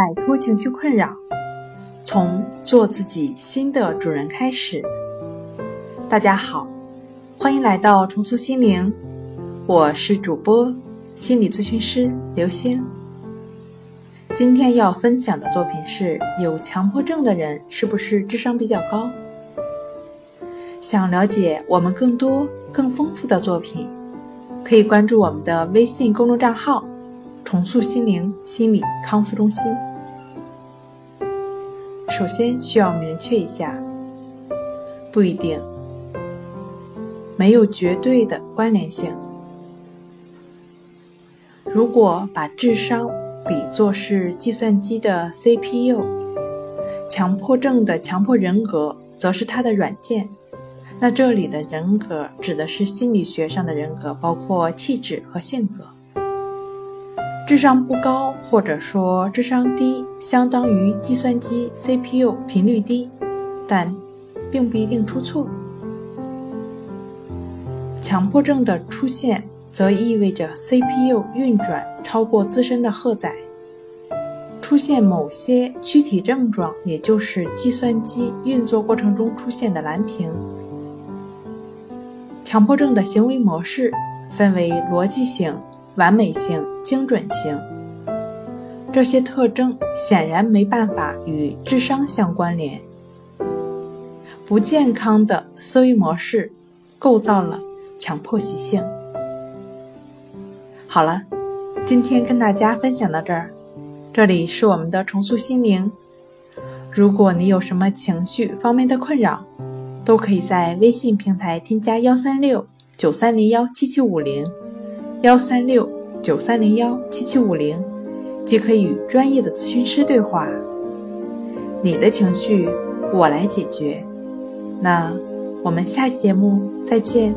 摆脱情绪困扰，从做自己新的主人开始。大家好，欢迎来到重塑心灵，我是主播心理咨询师刘星。今天要分享的作品是：有强迫症的人是不是智商比较高？想了解我们更多更丰富的作品，可以关注我们的微信公众账号“重塑心灵心理康复中心”。首先需要明确一下，不一定。没有绝对的关联性。如果把智商比作是计算机的 CPU，强迫症的强迫人格则是它的软件。那这里的人格指的是心理学上的人格，包括气质和性格。智商不高或者说智商低，相当于计算机 CPU 频率低，但并不一定出错。强迫症的出现，则意味着 CPU 运转超过自身的荷载，出现某些躯体症状，也就是计算机运作过程中出现的蓝屏。强迫症的行为模式分为逻辑性、完美性、精准性，这些特征显然没办法与智商相关联。不健康的思维模式构造了。强迫习性。好了，今天跟大家分享到这儿。这里是我们的重塑心灵。如果你有什么情绪方面的困扰，都可以在微信平台添加幺三六九三零幺七七五零幺三六九三零幺七七五零，即可与专业的咨询师对话。你的情绪，我来解决。那我们下期节目再见。